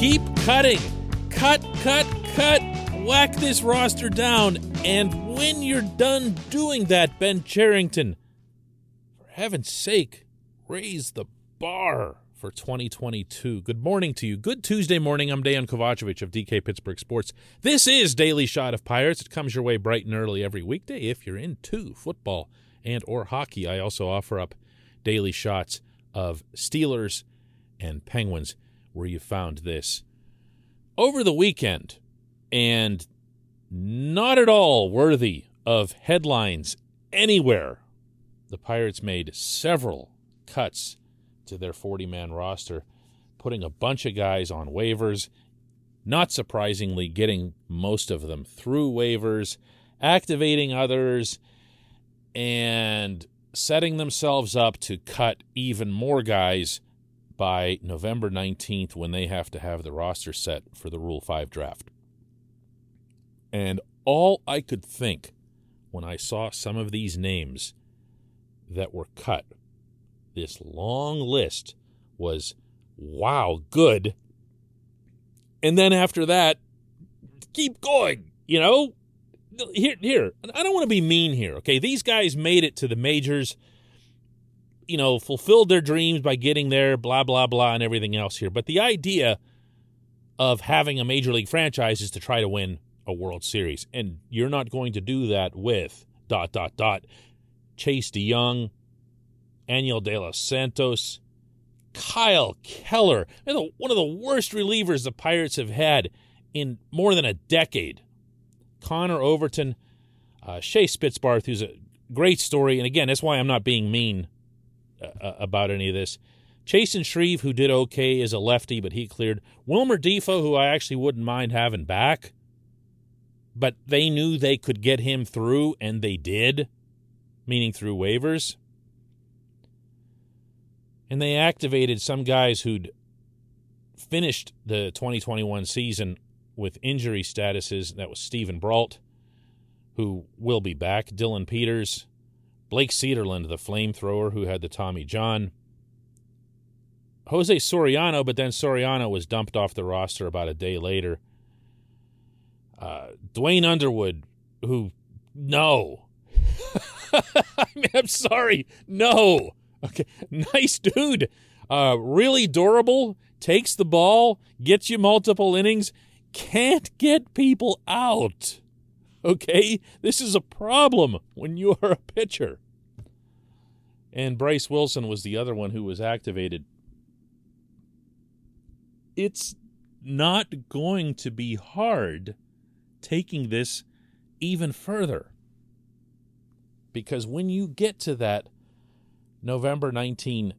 keep cutting. Cut, cut, cut. Whack this roster down. And when you're done doing that, Ben Cherington, for heaven's sake, raise the bar for 2022. Good morning to you. Good Tuesday morning. I'm Dejan Kovacevic of DK Pittsburgh Sports. This is Daily Shot of Pirates. It comes your way bright and early every weekday if you're into football and or hockey. I also offer up daily shots of Steelers and Penguins where you found this over the weekend and not at all worthy of headlines anywhere. The Pirates made several cuts to their 40 man roster, putting a bunch of guys on waivers, not surprisingly, getting most of them through waivers, activating others, and setting themselves up to cut even more guys by November 19th when they have to have the roster set for the Rule 5 draft. And all I could think when I saw some of these names that were cut, this long list was wow, good. And then after that, keep going, you know? Here, here. I don't want to be mean here, okay? These guys made it to the majors, you know, fulfilled their dreams by getting there, blah, blah, blah, and everything else here. But the idea of having a major league franchise is to try to win a World Series. And you're not going to do that with dot, dot, dot. Chase DeYoung, Enyel De Los Santos, Kyle Keller. One of the worst relievers the Pirates have had in more than a decade. Connor Overton, uh, Shea Spitzbarth, who's a great story. And again, that's why I'm not being mean uh, uh about any of this. Chasen Shreve, who did okay is a lefty, but he cleared. Wilmer Difo, who I actually wouldn't mind having back but they knew they could get him through, and they did, meaning through waivers. And they activated some guys who'd finished the 2021 season with injury statuses. That was Steven Brault, who will be back, Dillon Peters, Blake Cederlind, the flamethrower who had the Tommy John, Jose Soriano, but then Soriano was dumped off the roster about a day later uh, Duane Underwood, who no, I mean, I'm sorry, no. Okay, nice dude, uh, really durable. Takes the ball, gets you multiple innings, can't get people out. Okay, this is a problem when you are a pitcher. And Bryce Wilson was the other one who was activated. It's not going to be hard taking this even further. Because when you get to that November 19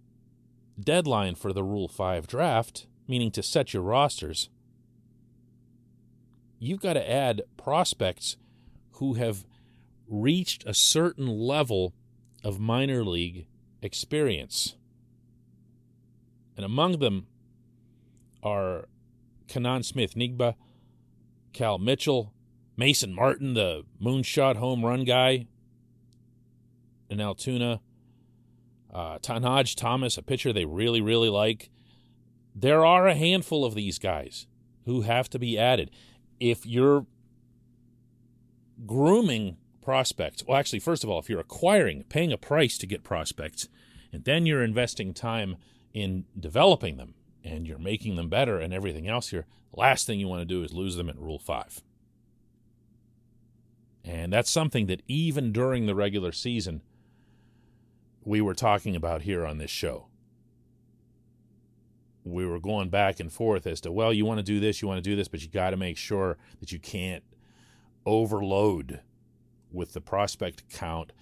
deadline for the Rule 5 draft, meaning to set your rosters, you've got to add prospects who have reached a certain level of minor league experience. And among them are Canaan Smith Njigba, Cal Mitchell, Mason Martin, the moonshot home run guy in Altoona, uh, Tahnaj Thomas, a pitcher they really, really like. There are a handful of these guys who have to be added. If you're grooming prospects, well, actually, first of all, if you're acquiring, paying a price to get prospects, and then you're investing time in developing them and you're making them better and everything else here, last thing you want to do is lose them at Rule 5. And that's something that even during the regular season, we were talking about here on this show. We were going back and forth as to, well, you want to do this, you want to do this, but you got to make sure that you can't overload with the prospect count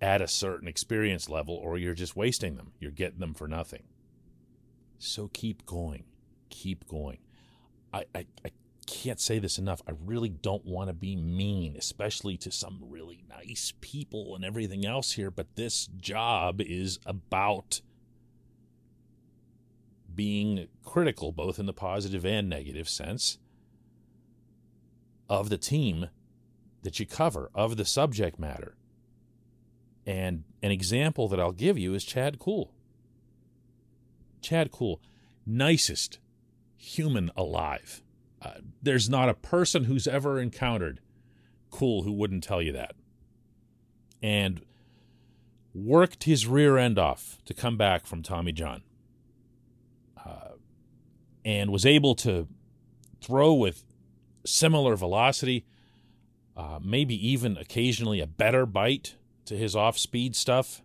at a certain experience level, or you're just wasting them. You're getting them for nothing. So keep going. Keep going. I, I, I can't say this enough. I really don't want to be mean, especially to some really nice people and everything else here, but this job is about being critical, both in the positive and negative sense, of the team that you cover, of the subject matter. And an example that I'll give you is Chad Kuhl. Chad Kuhl, nicest, human alive. Uh, there's not a person who's ever encountered Kuhl who wouldn't tell you that. And worked his rear end off to come back from Tommy John. Uh, and was able to throw with similar velocity, uh, maybe even occasionally a better bite to his off speed stuff.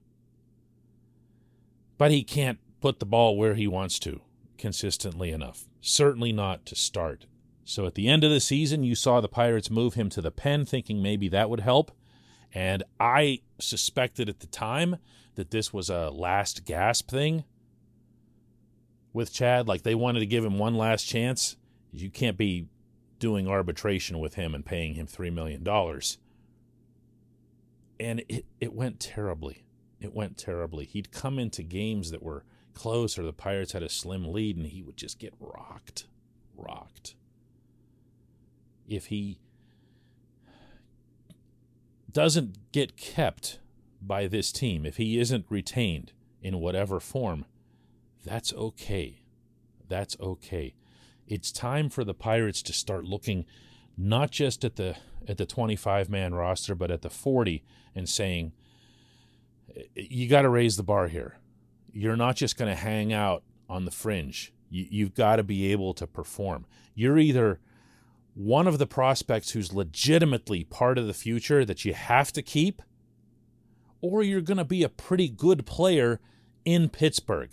But he can't put the ball where he wants to consistently enough. Certainly not to start. So at the end of the season, you saw the Pirates move him to the pen, thinking maybe that would help. And I suspected at the time that this was a last gasp thing with Chad. Like they wanted to give him one last chance. You can't be doing arbitration with him and paying him $3 million. And it, it went terribly. It went terribly. He'd come into games that were close or the Pirates had a slim lead and he would just get rocked. Rocked. If he doesn't get kept by this team, if he isn't retained in whatever form, that's okay. That's okay. It's time for the Pirates to start looking not just at the at the 25 man roster but at the 40 and saying you got to raise the bar here. You're not just going to hang out on the fringe. You, you've got to be able to perform. You're either one of the prospects who's legitimately part of the future that you have to keep, or you're going to be a pretty good player in Pittsburgh.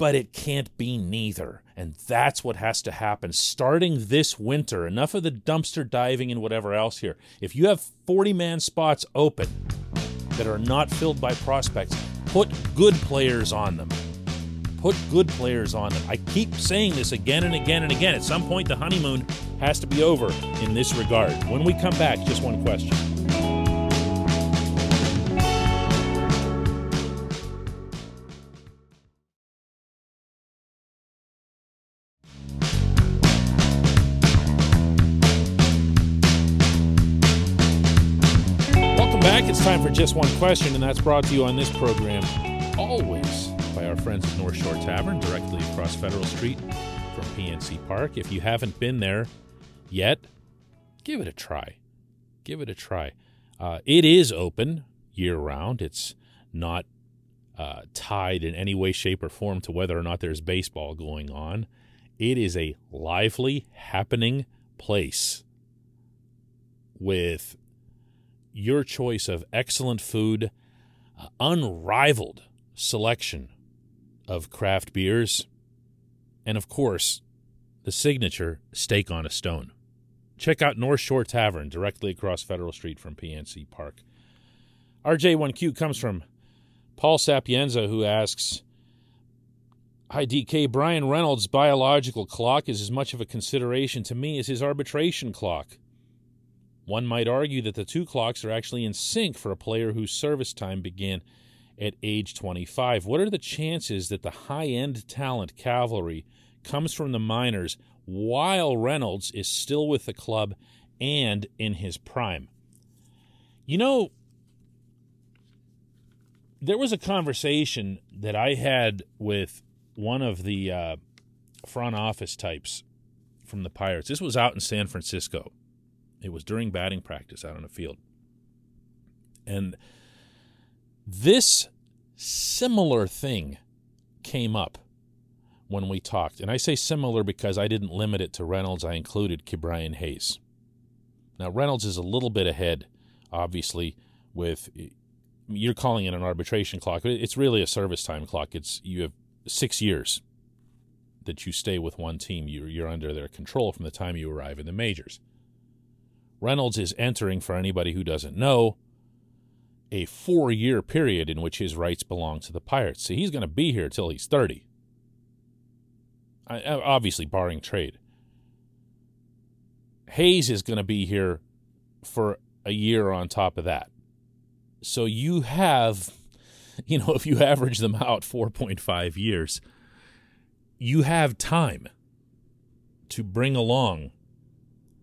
But it can't be neither. And that's what has to happen starting this winter. Enough of the dumpster diving and whatever else here. If you have 40 man spots open that are not filled by prospects, put good players on them put good players on them. I keep saying this again and again and again. At some point, the honeymoon has to be over in this regard. When we come back, just one question. It's time for just one question, and that's brought to you on this program always by our friends at North Shore Tavern, directly across Federal Street from PNC Park. If you haven't been there yet, give it a try. Give it a try. Uh, it is open year round. It's not uh, tied in any way, shape, or form to whether or not there's baseball going on. It is a lively, happening place with your choice of excellent food, uh, unrivaled selection of craft beers, and of course, the signature steak on a stone. Check out North Shore Tavern directly across Federal Street from PNC Park. RJ1Q comes from Paul Sapienza, who asks Hi, DK. Bryan Reynolds' biological clock is as much of a consideration to me as his arbitration clock. One might argue that the two clocks are actually in sync for a player whose service time began at age 25. What are the chances that the high end talent cavalry comes from the minors while Reynolds is still with the club and in his prime? You know, there was a conversation that I had with one of the uh, front office types from the Pirates. This was out in San Francisco. It was during batting practice out on the field. And this similar thing came up when we talked. And I say similar because I didn't limit it to Reynolds, I included Ke'Bryan Hayes. Now, Reynolds is a little bit ahead, obviously, with you're calling it an arbitration clock. It's really a service time clock. It's you have six years that you stay with one team. You're, you're under their control from the time you arrive in the majors. Reynolds is entering, for anybody who doesn't know, a four year period in which his rights belong to the Pirates. So he's going to be here till he's 30. Uh, obviously, barring trade. Hayes is going to be here for a year on top of that. So you have, you know, if you average them out 4.5 years, you have time to bring along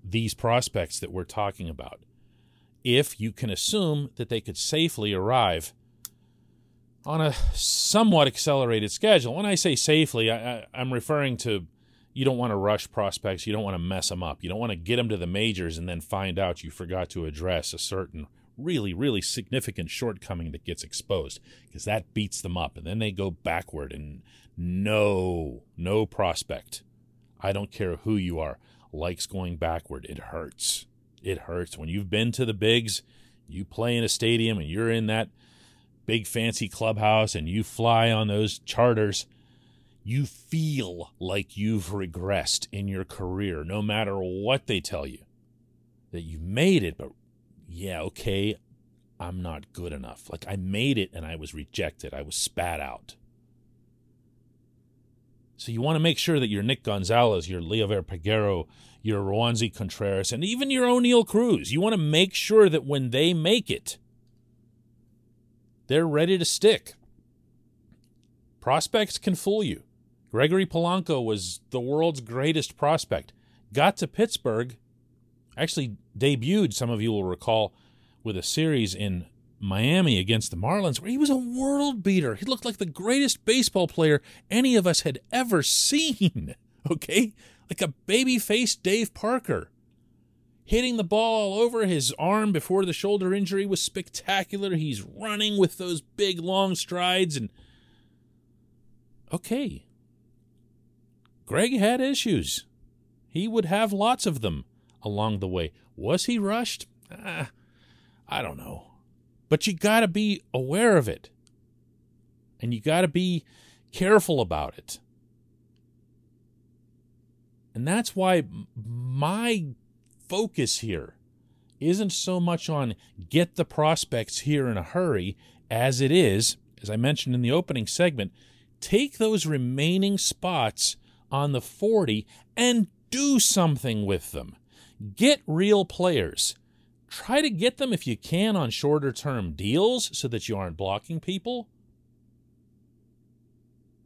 these prospects that we're talking about if you can assume that they could safely arrive on a somewhat accelerated schedule. When I say safely, I, am referring to you don't want to rush prospects. You don't want to mess them up. You don't want to get them to the majors and then find out you forgot to address a certain really, really significant shortcoming that gets exposed because that beats them up. And then they go backward and no, no prospect. I don't care who you are, likes going backward. It hurts. It hurts. When you've been to the bigs, you play in a stadium and you're in that big fancy clubhouse and you fly on those charters you feel like you've regressed in your career, no matter what they tell you. That you made it, but yeah, okay, I'm not good enough. Like I made it and I was rejected, I was spat out. So you want to make sure that your Nick Gonzalez, your Liover Peguero, your Roansy Contreras, and even your Oneil Cruz, you want to make sure that when they make it, they're ready to stick. Prospects can fool you. Gregory Polanco was the world's greatest prospect. Got to Pittsburgh, actually debuted, some of you will recall, with a series in Miami against the Marlins where he was a world beater. He looked like the greatest baseball player any of us had ever seen. Okay? Like a baby faced Dave Parker. Hitting the ball all over his arm before the shoulder injury was spectacular. He's running with those big long strides and okay, Greg had issues. He would have lots of them along the way. Was he rushed? Uh, I don't know. But you got to be aware of it. And you got to be careful about it. And that's why my focus here isn't so much on get the prospects here in a hurry as it is, as I mentioned in the opening segment, take those remaining spots on the 40 and do something with them. Get real players. Try to get them if you can on shorter term deals so that you aren't blocking people.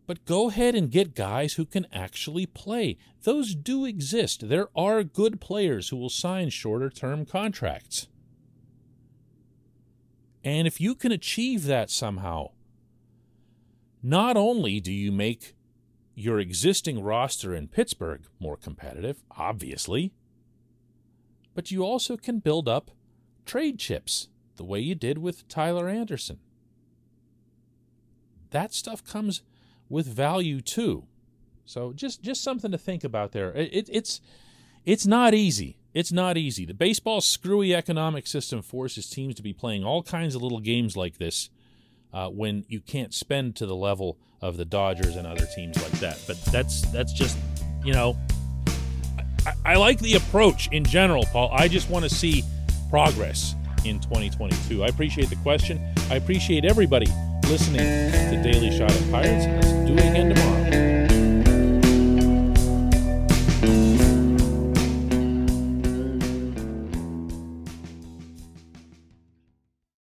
But go ahead and get guys who can actually play. Those do exist. There are good players who will sign shorter term contracts. And if you can achieve that somehow, not only do you make your existing roster in Pittsburgh more competitive, obviously, but you also can build up trade chips the way you did with Tyler Anderson. That stuff comes with value too. So just just something to think about there. It, it, it's it's not easy. It's not easy. The baseball's screwy economic system forces teams to be playing all kinds of little games like this uh, when you can't spend to the level of the Dodgers and other teams like that. But that's that's just you know, I, I like the approach in general, Paul. I just want to see progress in 2022. I appreciate the question. I appreciate everybody listening to Daily Shot of Pirates. Let's do it again tomorrow.